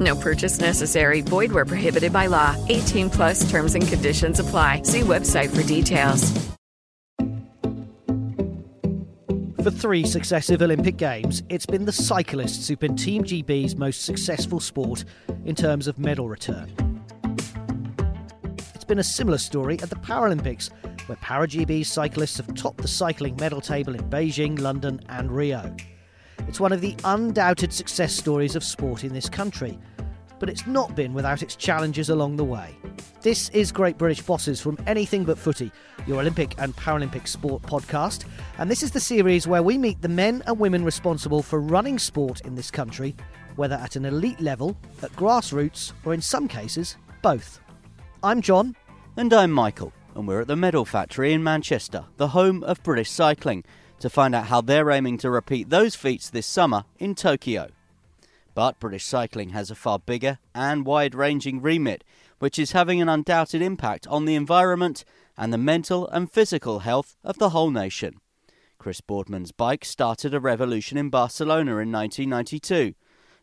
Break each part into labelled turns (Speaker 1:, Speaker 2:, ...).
Speaker 1: No purchase necessary. Void where prohibited by law. 18 plus terms and conditions apply. See website for details.
Speaker 2: For three successive Olympic Games, it's been the cyclists who've been Team GB's most successful sport in terms of medal return. It's been a similar story at the Paralympics, where Para GB cyclists have topped the cycling medal table in Beijing, London, and Rio. It's one of the undoubted success stories of sport in this country, but it's not been without its challenges along the way. This is Great British Bosses from Anything But Footy, your Olympic and Paralympic sport podcast, and this is the series where we meet the men and women responsible for running sport in this country, whether at an elite level, at grassroots, or in some cases, both. I'm John.
Speaker 3: And I'm Michael, and we're at the Medal Factory in Manchester, the home of British cycling, to find out how they're aiming to repeat those feats this summer in Tokyo. But British cycling has a far bigger and wide ranging remit, which is having an undoubted impact on the environment and the mental and physical health of the whole nation. Chris Boardman's bike started a revolution in Barcelona in 1992.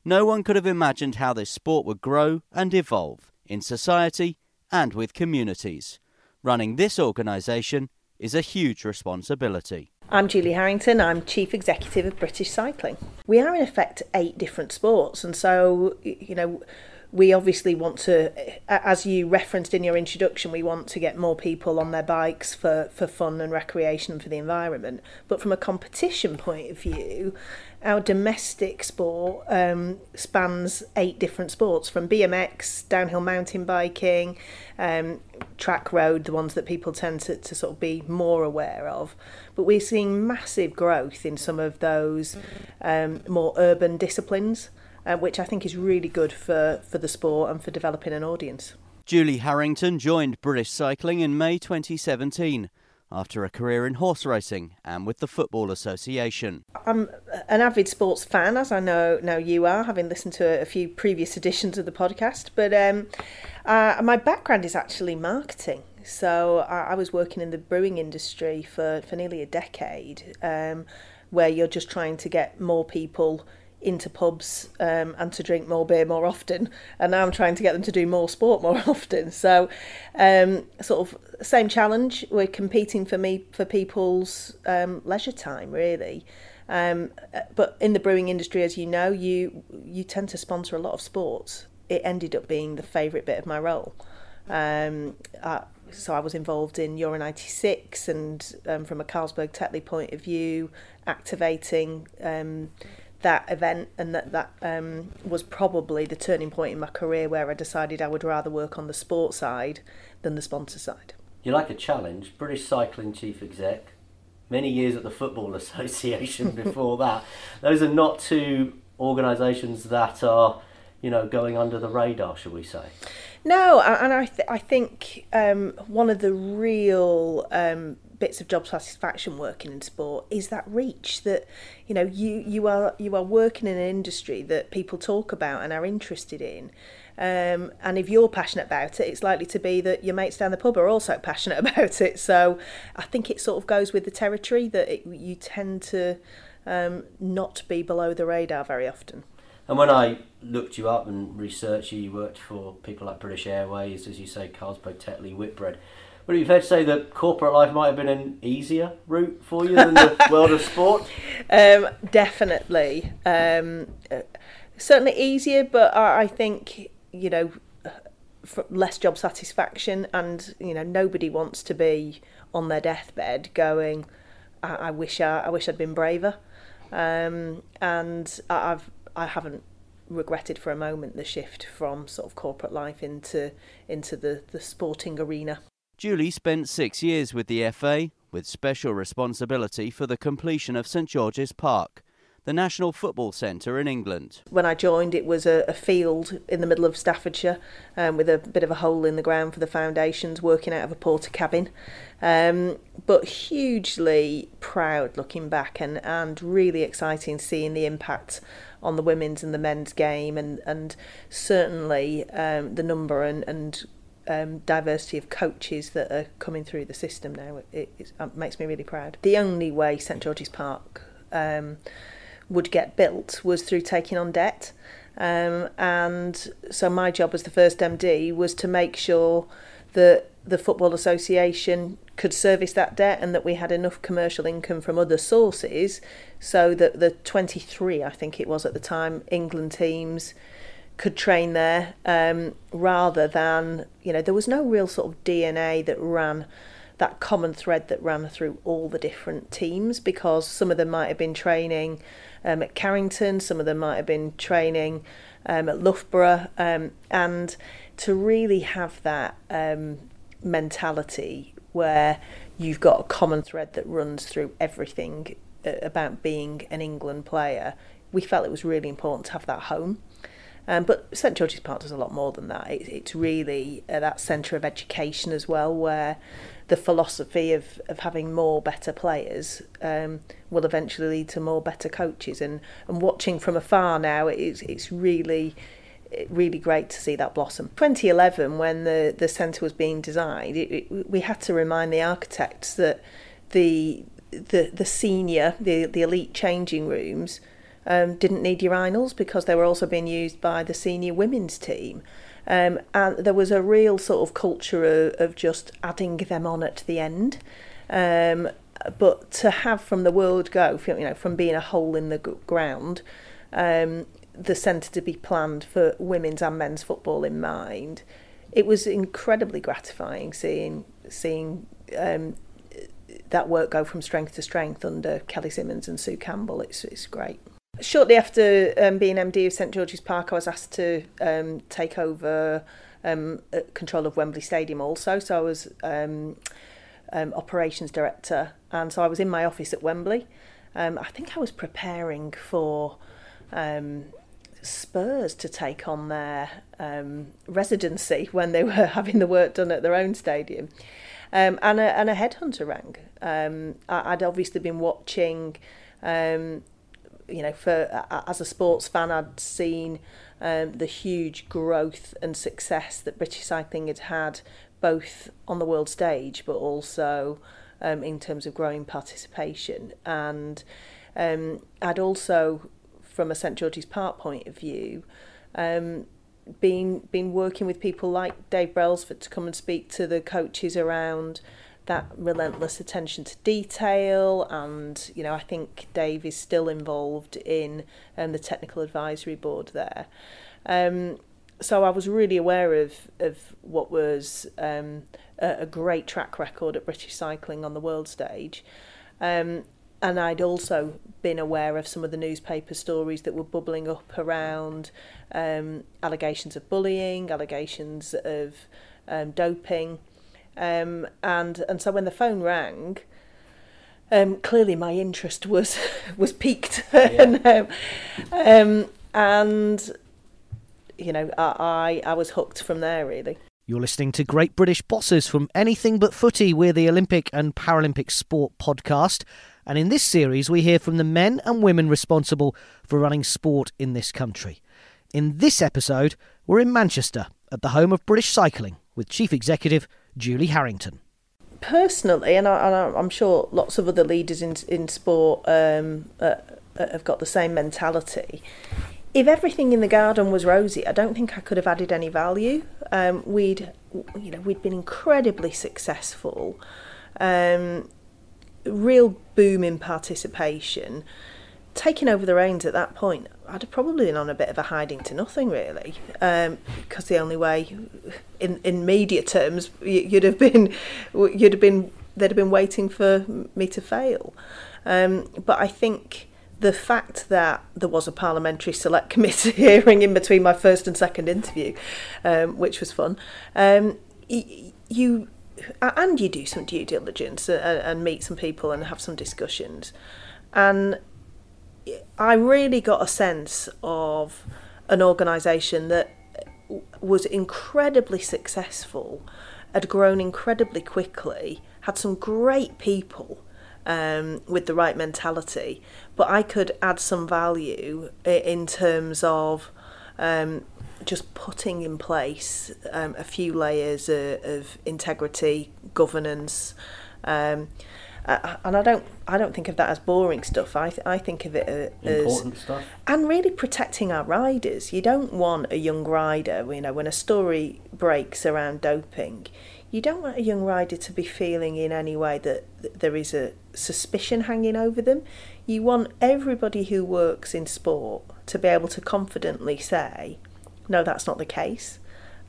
Speaker 3: No one could have imagined how this sport would grow and evolve in society and with communities. Running this organisation is a huge responsibility.
Speaker 4: I'm Julie Harrington, I'm Chief Executive of British Cycling. We are in effect eight different sports, and so, you know, we obviously want to, as you referenced in your introduction, we want to get more people on their bikes for, for fun and recreation and for the environment. But from a competition point of view, our domestic sport um, spans eight different sports from BMX, downhill mountain biking, um, track road, the ones that people tend to, to sort of be more aware of. But we're seeing massive growth in some of those um, more urban disciplines uh, which I think is really good for, for the sport and for developing an audience.
Speaker 3: Julie Harrington joined British Cycling in May 2017 after a career in horse racing and with the Football Association.
Speaker 4: I'm an avid sports fan, as I know now you are, having listened to a few previous editions of the podcast. But um, uh, my background is actually marketing. So I, I, was working in the brewing industry for, for nearly a decade, um, where you're just trying to get more people into pubs um, and to drink more beer more often. And now I'm trying to get them to do more sport more often. So um, sort of same challenge. We're competing for me for people's um, leisure time really. Um, but in the brewing industry as you know you you tend to sponsor a lot of sports. It ended up being the favourite bit of my role. Um, I, so I was involved in Euro 96 and um, from a Carlsberg Tetley point of view activating that event and that that um, was probably the turning point in my career where I decided I would rather work on the sport side than the sponsor side.
Speaker 5: You like a challenge, British Cycling Chief Exec, many years at the Football Association before that. Those are not two organisations that are, you know, going under the radar, shall we say?
Speaker 4: No, and I th- I think um, one of the real um, bits of job satisfaction working in sport is that reach that you know you you are you are working in an industry that people talk about and are interested in Um, and if you're passionate about it, it's likely to be that your mates down the pub are also passionate about it. So I think it sort of goes with the territory that it, you tend to um, not be below the radar very often.
Speaker 5: And when I looked you up and researched you, you worked for people like British Airways, as you say, Carlsberg, Tetley, Whitbread. Would it be fair to say that corporate life might have been an easier route for you than the world of sport?
Speaker 4: Um, definitely. Um, uh, certainly easier, but I, I think, you know, less job satisfaction and, you know, nobody wants to be on their deathbed going, I, I wish I, I wish I'd been braver. Um, and I, I've I haven't regretted for a moment the shift from sort of corporate life into into the, the sporting arena.
Speaker 3: Julie spent six years with the FA with special responsibility for the completion of St George's Park, the National Football Centre in England.
Speaker 4: When I joined, it was a, a field in the middle of Staffordshire um, with a bit of a hole in the ground for the foundations, working out of a Portakabin. Um, but hugely proud looking back and, and really exciting seeing the impact on the women's and the men's game and, and certainly um, the number and, and um, diversity of coaches that are coming through the system now. It, it, it makes me really proud. The only way St George's Park um, would get built was through taking on debt. Um, and so my job as the first MD was to make sure that the Football Association could service that debt and that we had enough commercial income from other sources so that the 23, I think it was at the time, England teams could train there um, rather than, you know, there was no real sort of DNA that ran that common thread that ran through all the different teams because some of them might have been training um, at Carrington, some of them might have been training um, at Loughborough, um, and to really have that um, mentality where you've got a common thread that runs through everything uh, about being an England player, we felt it was really important to have that home. Um, but St George's Park does a lot more than that. It, it's really uh, that centre of education as well, where the philosophy of, of having more better players um, will eventually lead to more better coaches. And, and watching from afar now, it's, it's really really great to see that blossom. 2011, when the, the centre was being designed, it, it, we had to remind the architects that the the, the senior, the, the elite changing rooms um, didn't need urinals because they were also being used by the senior women's team. Um, and there was a real sort of culture of, of just adding them on at the end. Um, but to have from the world go, you know, from being a hole in the ground, um, the centre to be planned for women's and men's football in mind, it was incredibly gratifying seeing seeing um, that work go from strength to strength under Kelly Simmons and Sue Campbell. It's it's great. Shortly after um, being MD of St George's Park, I was asked to um, take over um, control of Wembley Stadium also. So I was um, um, operations director, and so I was in my office at Wembley. Um, I think I was preparing for um, Spurs to take on their um, residency when they were having the work done at their own stadium. Um, and, a, and a headhunter rang. Um, I, I'd obviously been watching, um, you know, for as a sports fan, I'd seen um, the huge growth and success that British cycling had had, both on the world stage, but also um, in terms of growing participation. And um, I'd also from a St George's Park point of view, um, been been working with people like Dave Brailsford to come and speak to the coaches around that relentless attention to detail and you know I think Dave is still involved in um, the technical advisory board there. Um, so I was really aware of of what was um, a, a great track record at British cycling on the world stage. Um, and I'd also been aware of some of the newspaper stories that were bubbling up around um, allegations of bullying, allegations of um, doping, um, and and so when the phone rang, um, clearly my interest was was piqued, yeah. and, um, um, and you know I I was hooked from there really.
Speaker 2: You're listening to Great British Bosses from Anything But Footy. We're the Olympic and Paralympic Sport podcast. And in this series, we hear from the men and women responsible for running sport in this country. In this episode, we're in Manchester at the home of British cycling with Chief Executive Julie Harrington.
Speaker 4: Personally, and, I, am sure lots of other leaders in, in sport um, uh, uh, have got the same mentality. If everything in the garden was rosy, I don't think I could have added any value. Um, we'd, you know, we'd been incredibly successful, um, real boom in participation. Taking over the reins at that point, I'd have probably been on a bit of a hiding to nothing, really, um, because the only way, in in media terms, you'd have been, you'd have been, they'd have been waiting for me to fail. Um, but I think the fact that there was a parliamentary select committee hearing in between my first and second interview, um, which was fun, um, you and you do some due diligence and, and meet some people and have some discussions, and I really got a sense of an organisation that was incredibly successful, had grown incredibly quickly, had some great people um, with the right mentality, but I could add some value in terms of um, just putting in place um, a few layers of, of integrity, governance. Um, uh, and I don't I don't think of that as boring stuff. I th- I think of it uh, as
Speaker 5: important stuff.
Speaker 4: And really protecting our riders. You don't want a young rider, you know, when a story breaks around doping, you don't want a young rider to be feeling in any way that there is a suspicion hanging over them. You want everybody who works in sport to be able to confidently say, no, that's not the case.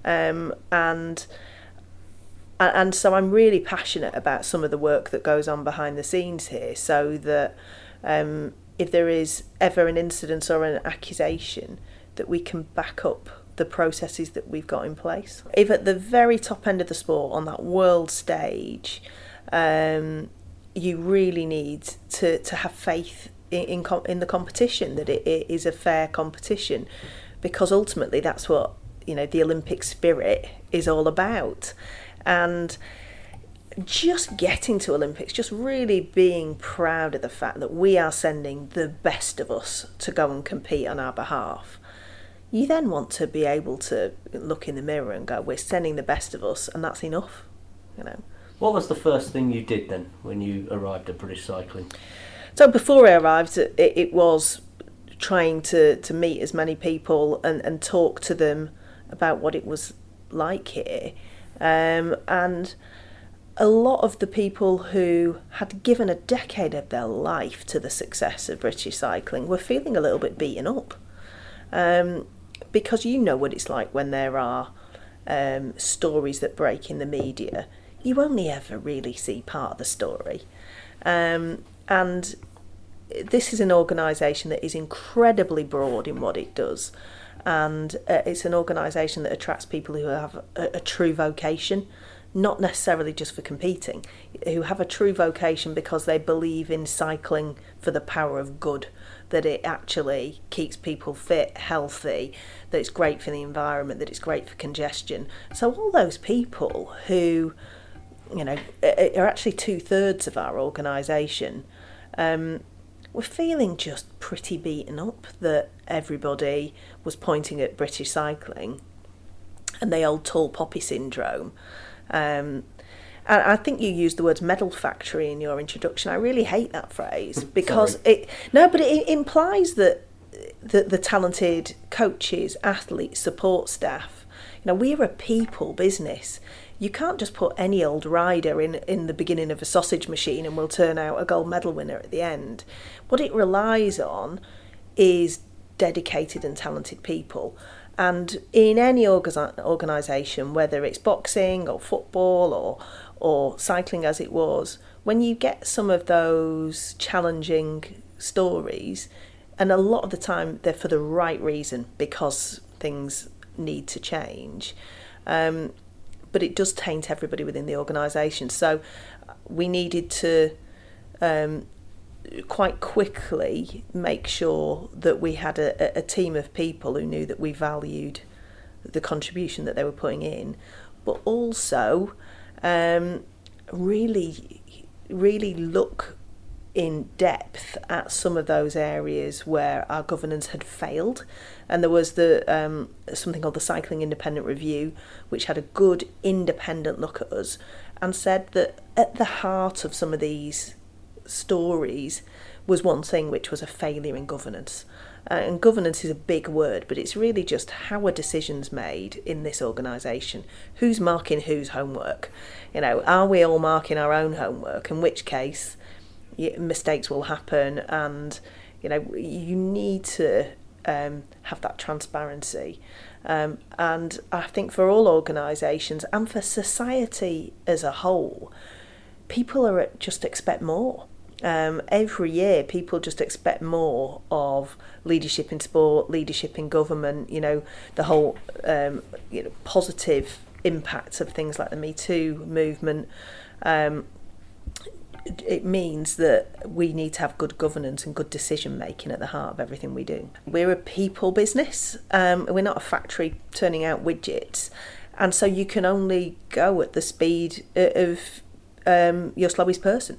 Speaker 4: Um, and and so I'm really passionate about some of the work that goes on behind the scenes here, so that um, if there is ever an incident or an accusation, that we can back up the processes that we've got in place. If at the very top end of the sport, on that world stage, um, you really need to, to have faith in, in, in the competition, that it, it is a fair competition, because ultimately that's what you know the Olympic spirit is all about and just getting to Olympics, just really being proud of the fact that we are sending the best of us to go and compete on our behalf. You then want to be able to look in the mirror and go, "We're sending the best of us, and that's enough." You know.
Speaker 5: What was the first thing you did then when you arrived at British Cycling?
Speaker 4: So before I arrived, it, it was trying to, to meet as many people and, and talk to them about what it was like here. Um, and a lot of the people who had given a decade of their life to the success of British cycling were feeling a little bit beaten up. Um, because you know what it's like when there are um, stories that break in the media. You only ever really see part of the story. Um, and this is an organisation that is incredibly broad in what it does and uh, it's an organisation that attracts people who have a, a, true vocation, not necessarily just for competing, who have a true vocation because they believe in cycling for the power of good, that it actually keeps people fit, healthy, that it's great for the environment, that it's great for congestion. So all those people who, you know, are actually two thirds of our organisation. Um, we're feeling just pretty beaten up that everybody was pointing at British cycling and the old tall poppy syndrome. Um, and I think you used the words medal factory in your introduction. I really hate that phrase because it no, but it implies that the, the talented coaches, athletes, support staff, you know, we're a people business you can't just put any old rider in in the beginning of a sausage machine and we'll turn out a gold medal winner at the end. What it relies on is dedicated and talented people. And in any organisation, whether it's boxing or football or or cycling as it was, when you get some of those challenging stories, and a lot of the time they're for the right reason because things need to change. Um, but it does taint everybody within the organisation. So we needed to um, quite quickly make sure that we had a, a team of people who knew that we valued the contribution that they were putting in, but also um, really, really look in depth at some of those areas where our governance had failed. And there was the um, something called the Cycling Independent Review, which had a good independent look at us and said that at the heart of some of these stories was one thing, which was a failure in governance. Uh, and governance is a big word, but it's really just how are decisions made in this organisation? Who's marking whose homework? You know, are we all marking our own homework? In which case, mistakes will happen, and you know, you need to um, have that transparency. Um, and I think for all organisations and for society as a whole, people are just expect more. Um, every year, people just expect more of leadership in sport, leadership in government. You know, the whole um, you know positive impacts of things like the Me Too movement. Um, it means that we need to have good governance and good decision making at the heart of everything we do. We're a people business. Um, we're not a factory turning out widgets, and so you can only go at the speed of um, your slowest person.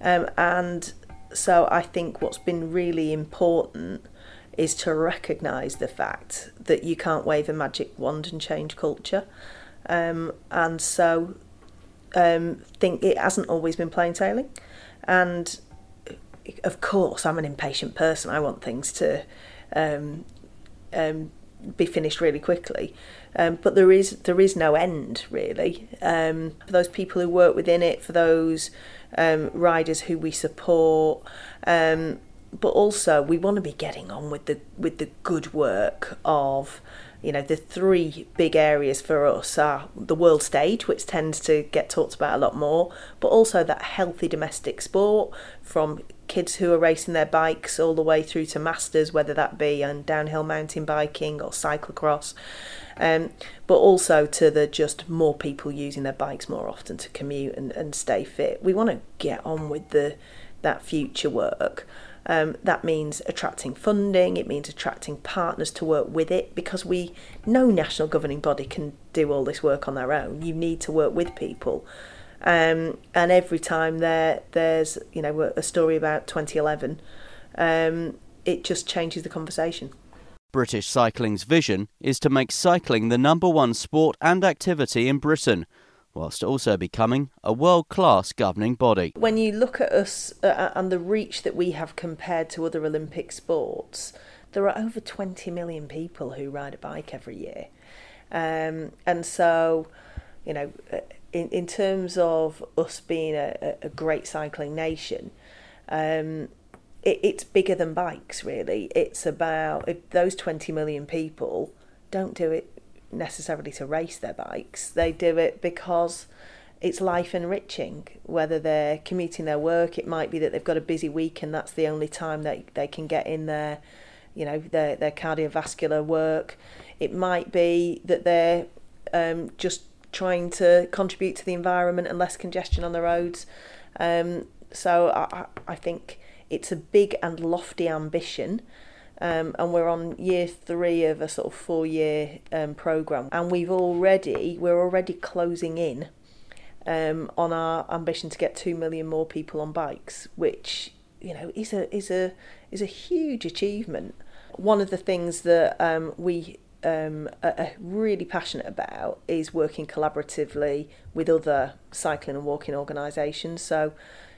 Speaker 4: Um, and so I think what's been really important is to recognise the fact that you can't wave a magic wand and change culture. Um, and so um, think it hasn't always been plain sailing. And of course, I'm an impatient person. I want things to um, um, be finished really quickly. Um, but there is there is no end really um, for those people who work within it, for those um, riders who we support. Um, but also, we want to be getting on with the with the good work of you know the three big areas for us are the world stage which tends to get talked about a lot more but also that healthy domestic sport from kids who are racing their bikes all the way through to masters whether that be on downhill mountain biking or cyclocross um, but also to the just more people using their bikes more often to commute and, and stay fit. We want to get on with the that future work. Um, that means attracting funding, it means attracting partners to work with it because we no national governing body can do all this work on their own. You need to work with people. Um, and every time there there's you know a story about 2011, um, it just changes the conversation.
Speaker 3: British Cycling's vision is to make cycling the number one sport and activity in Britain, whilst also becoming a world class governing body.
Speaker 4: When you look at us uh, and the reach that we have compared to other Olympic sports, there are over 20 million people who ride a bike every year. Um, and so, you know, uh, in, in terms of us being a, a great cycling nation, um, it, it's bigger than bikes, really. It's about if those 20 million people don't do it necessarily to race their bikes, they do it because it's life enriching. Whether they're commuting their work, it might be that they've got a busy week and that's the only time that they can get in their, you know, their, their cardiovascular work. It might be that they're um, just trying to contribute to the environment and less congestion on the roads. Um, so I, I think it's a big and lofty ambition. Um, and we're on year three of a sort of four year um, program. And we've already we're already closing in um, on our ambition to get 2 million more people on bikes which you know is a is a is a huge achievement. One of the things that um, we um, are really passionate about is working collaboratively with other cycling and walking organisations. So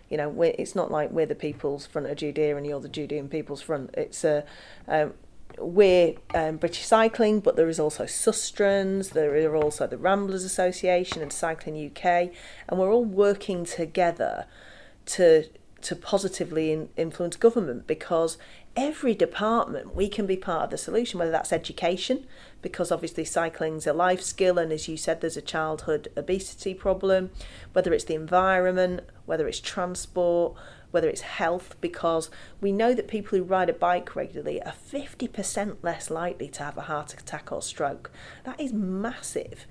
Speaker 4: you know, it's not like we're the People's Front of Judea and you're the Judean People's Front. It's a um, we're um, British Cycling, but there is also Sustrans, there are also the Ramblers Association and Cycling UK, and we're all working together to to positively in, influence government because every department we can be part of the solution whether that's education because obviously cycling's a life skill and as you said there's a childhood obesity problem whether it's the environment whether it's transport whether it's health because we know that people who ride a bike regularly are 50% less likely to have a heart attack or stroke that is massive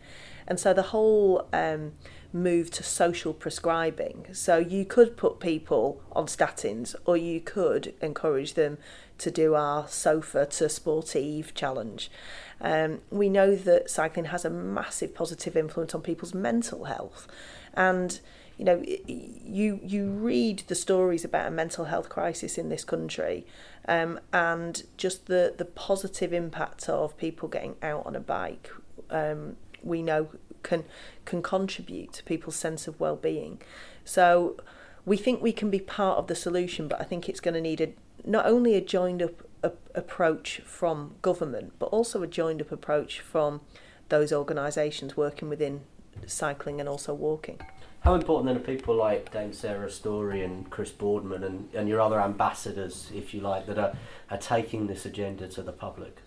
Speaker 4: and so the whole um, move to social prescribing. So you could put people on statins, or you could encourage them to do our sofa to sportive challenge. Um, we know that cycling has a massive positive influence on people's mental health, and you know, you you read the stories about a mental health crisis in this country, um, and just the the positive impact of people getting out on a bike. Um, we know can can contribute to people's sense of well-being. So we think we can be part of the solution, but I think it's going to need a not only a joined up a, approach from government, but also a joined up approach from those organisations working within cycling and also walking.
Speaker 5: How important then are people like Dame Sarah Storey and Chris Boardman and, and your other ambassadors, if you like, that are, are taking this agenda to the public?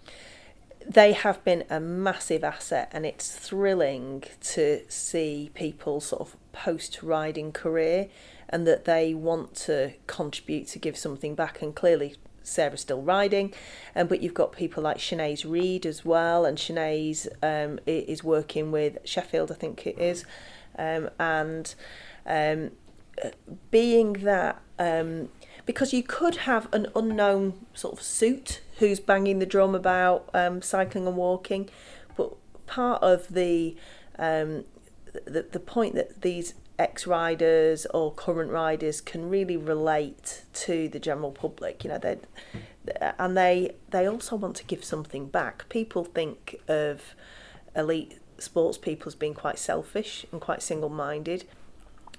Speaker 4: They have been a massive asset, and it's thrilling to see people sort of post riding career and that they want to contribute to give something back. And clearly, Sarah's still riding, um, but you've got people like Shanaze Reade as well, and Shanaze um, is working with Sheffield, I think it is, um, and um, being that um, because you could have an unknown sort of suit who's banging the drum about um, cycling and walking, but part of the the, the point that these ex riders or current riders can really relate to the general public. You know, they and they they also want to give something back. People think of elite sports people as being quite selfish and quite single minded.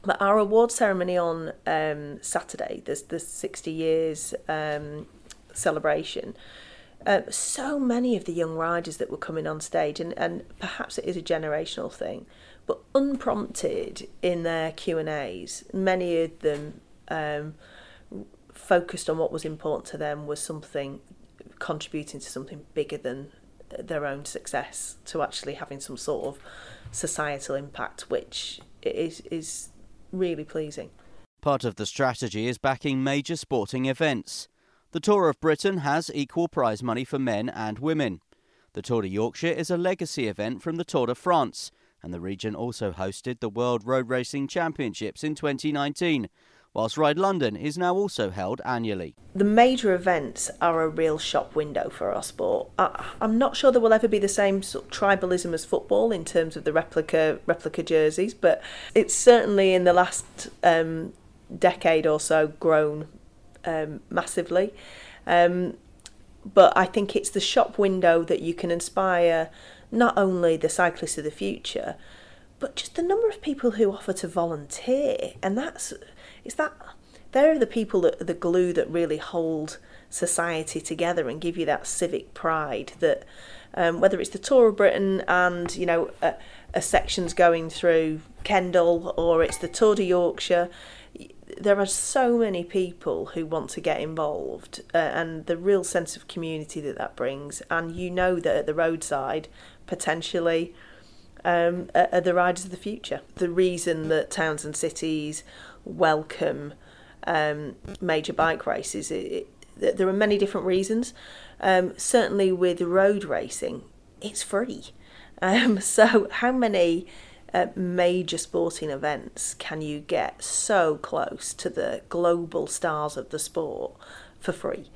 Speaker 4: But our award ceremony on um, Saturday, there's the 60 years um, celebration. Uh, so many of the young riders that were coming on stage, and, and perhaps it is a generational thing, but unprompted in their Q and A's, many of them um, focused on what was important to them was something contributing to something bigger than their own success, to actually having some sort of societal impact, which is is really pleasing.
Speaker 3: Part of the strategy is backing major sporting events. The Tour of Britain has equal prize money for men and women. The Tour de Yorkshire is a legacy event from the Tour de France, and the region also hosted the World Road Racing Championships in 2019, whilst Ride London is now also held annually.
Speaker 4: The major events are a real shop window for our sport. I, am not sure there will ever be the same sort of tribalism as football in terms of the replica replica jerseys, but it's certainly in the last um, decade or so grown um, massively. Um, but I think it's the shop window that you can inspire not only the cyclists of the future, but just the number of people who offer to volunteer, and that's it's that they're the people that the glue that really hold society together and give you that civic pride that um, whether it's the Tour of Britain and you know a, a section's going through Kendal or it's the Tour de Yorkshire there are so many people who want to get involved uh, and the real sense of community that that brings. And you know that at the roadside potentially um, are the riders of the future the reason that towns and cities welcome um, major bike races. It, it, there are many different reasons. Um, certainly, with road racing, it's free. Um, so, how many uh, major sporting events can you get so close to the global stars of the sport for free?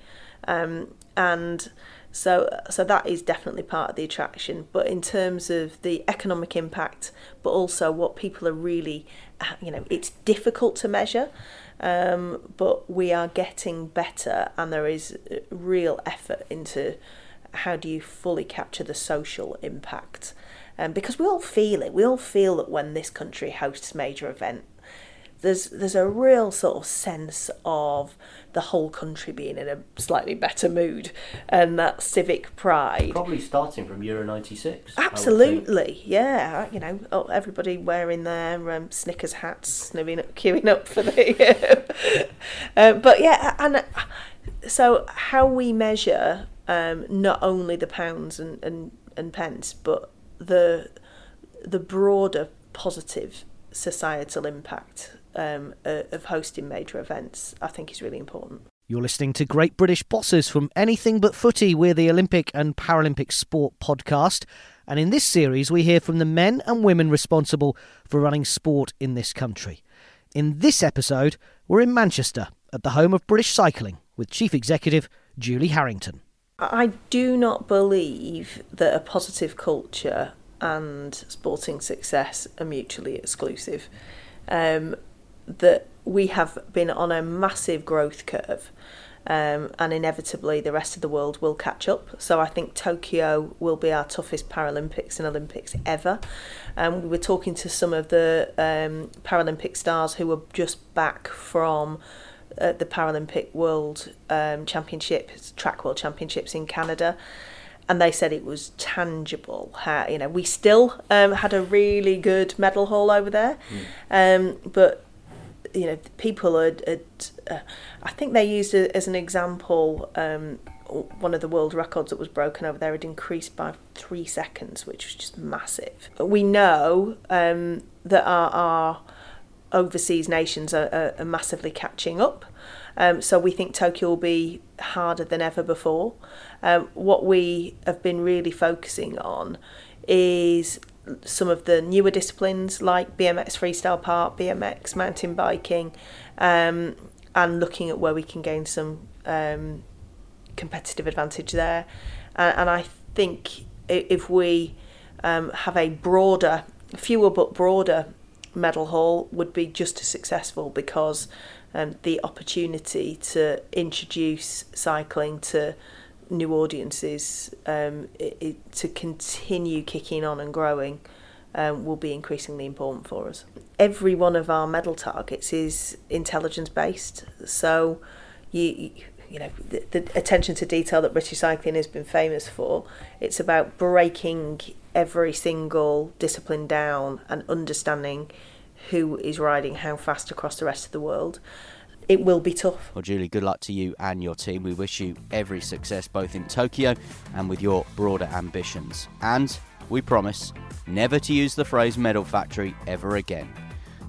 Speaker 4: Um, and so, so that is definitely part of the attraction. But in terms of the economic impact, but also what people are really, uh, you know, it's difficult to measure, um, but we are getting better, and there is real effort into how do you fully capture the social impact. Um, because we all feel it. We all feel that when this country hosts major event, there's there's a real sort of sense of the whole country being in a slightly better mood and that civic pride.
Speaker 5: Probably starting from Euro 96.
Speaker 4: Absolutely, yeah. You know, oh, everybody wearing their um, Snickers hats, queuing up, queuing up for the. uh, but yeah, and uh, so how we measure um, not only the pounds and, and, and pence, but the the broader positive societal impact um, uh, of hosting major events, I think is really important.
Speaker 2: You're listening to Great British Bosses from Anything But Footy. We're the Olympic and Paralympic Sport podcast. And in this series, we hear from the men and women responsible for running sport in this country. In this episode, we're in Manchester at the home of British cycling with Chief Executive Julie Harrington.
Speaker 4: I do not believe that a positive culture and sporting success are mutually exclusive. Um, that we have been on a massive growth curve. Um, and inevitably the rest of the world will catch up. So I think Tokyo will be our toughest Paralympics and Olympics ever. Um, we were talking to some of the um, Paralympic stars who were just back from uh, the Paralympic World um, Championships, Track World Championships in Canada. And they said it was tangible. How, you know, we still um, had a really good medal haul over there, um, but you know, people had, uh, I think they used it as an example. Um, one of the world records that was broken over there had increased by three seconds, which was just massive. We know um, that our, our overseas nations are, are, are massively catching up. Um, so we think Tokyo will be harder than ever before. Um, what we have been really focusing on is some of the newer disciplines like BMX freestyle park, BMX mountain biking, um, and looking at where we can gain some um, competitive advantage there. And, and I think if we um, have a broader, fewer but broader medal haul, would be just as successful because um, the opportunity to introduce cycling to new audiences um, it, it, to continue kicking on and growing um, will be increasingly important for us. Every one of our medal targets is intelligence based, so you you know the, the attention to detail that British cycling has been famous for. It's about breaking every single discipline down and understanding who is riding how fast across the rest of the world it will be tough.
Speaker 3: Well, Julie, good luck to you and your team. We wish you every success both in Tokyo and with your broader ambitions. And we promise never to use the phrase medal factory ever again.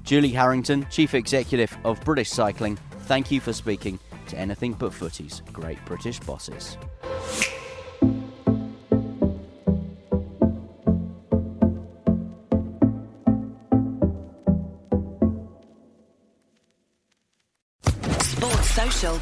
Speaker 3: Julie Harrington, Chief Executive of British Cycling, thank you for speaking to Anything But Footy's great British bosses.